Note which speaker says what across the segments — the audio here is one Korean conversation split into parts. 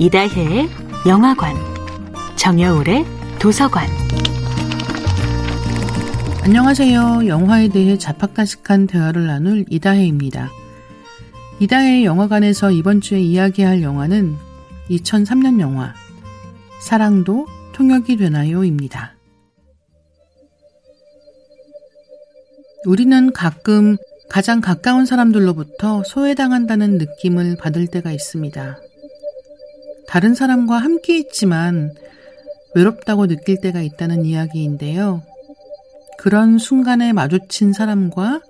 Speaker 1: 이다혜의 영화관, 정여울의 도서관.
Speaker 2: 안녕하세요. 영화에 대해 자팍다식한 대화를 나눌 이다혜입니다. 이다혜의 영화관에서 이번 주에 이야기할 영화는 2003년 영화 사랑도 통역이 되나요입니다. 우리는 가끔 가장 가까운 사람들로부터 소외당한다는 느낌을 받을 때가 있습니다. 다른 사람과 함께 있지만 외롭다고 느낄 때가 있다는 이야기인데요. 그런 순간에 마주친 사람과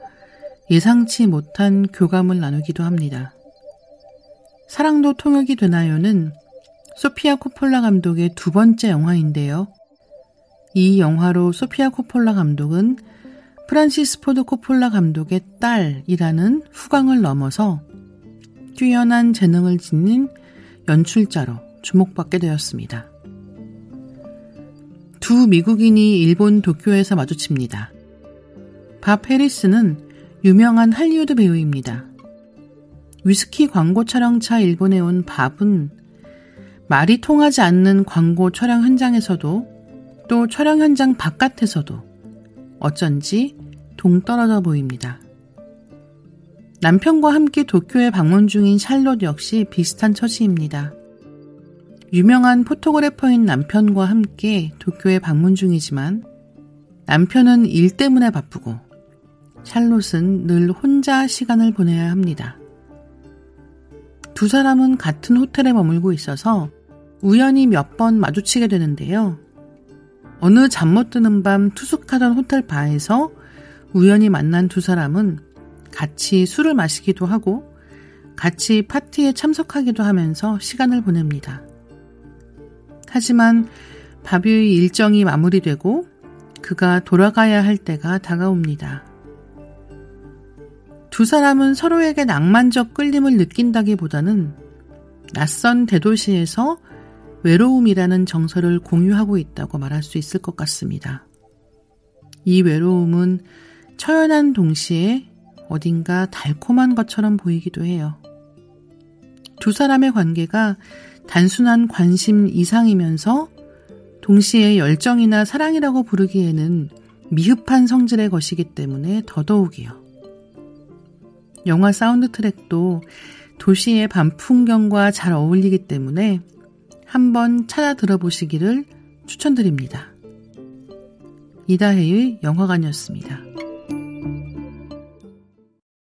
Speaker 2: 예상치 못한 교감을 나누기도 합니다. 사랑도 통역이 되나요는 소피아 코폴라 감독의 두 번째 영화인데요. 이 영화로 소피아 코폴라 감독은 프란시스 포드 코폴라 감독의 딸이라는 후광을 넘어서 뛰어난 재능을 지닌 연출자로 주목받게 되었습니다. 두 미국인이 일본 도쿄에서 마주칩니다. 밥 해리스는 유명한 할리우드 배우입니다. 위스키 광고 촬영차 일본에 온 밥은 말이 통하지 않는 광고 촬영 현장에서도 또 촬영 현장 바깥에서도 어쩐지 동떨어져 보입니다. 남편과 함께 도쿄에 방문 중인 샬롯 역시 비슷한 처지입니다. 유명한 포토그래퍼인 남편과 함께 도쿄에 방문 중이지만 남편은 일 때문에 바쁘고 샬롯은 늘 혼자 시간을 보내야 합니다. 두 사람은 같은 호텔에 머물고 있어서 우연히 몇 번 마주치게 되는데요. 어느 잠 못 드는 밤 투숙하던 호텔 바에서 우연히 만난 두 사람은 같이 술을 마시기도 하고 같이 파티에 참석하기도 하면서 시간을 보냅니다. 하지만 바비의 일정이 마무리되고 그가 돌아가야 할 때가 다가옵니다. 두 사람은 서로에게 낭만적 끌림을 느낀다기보다는 낯선 대도시에서 외로움이라는 정서를 공유하고 있다고 말할 수 있을 것 같습니다. 이 외로움은 처연한 동시에 어딘가 달콤한 것처럼 보이기도 해요. 두 사람의 관계가 단순한 관심 이상이면서 동시에 열정이나 사랑이라고 부르기에는 미흡한 성질의 것이기 때문에 더더욱이요. 영화 사운드 트랙도 도시의 밤 풍경과 잘 어울리기 때문에 한번 찾아 들어보시기를 추천드립니다. 이다혜의 영화관이었습니다.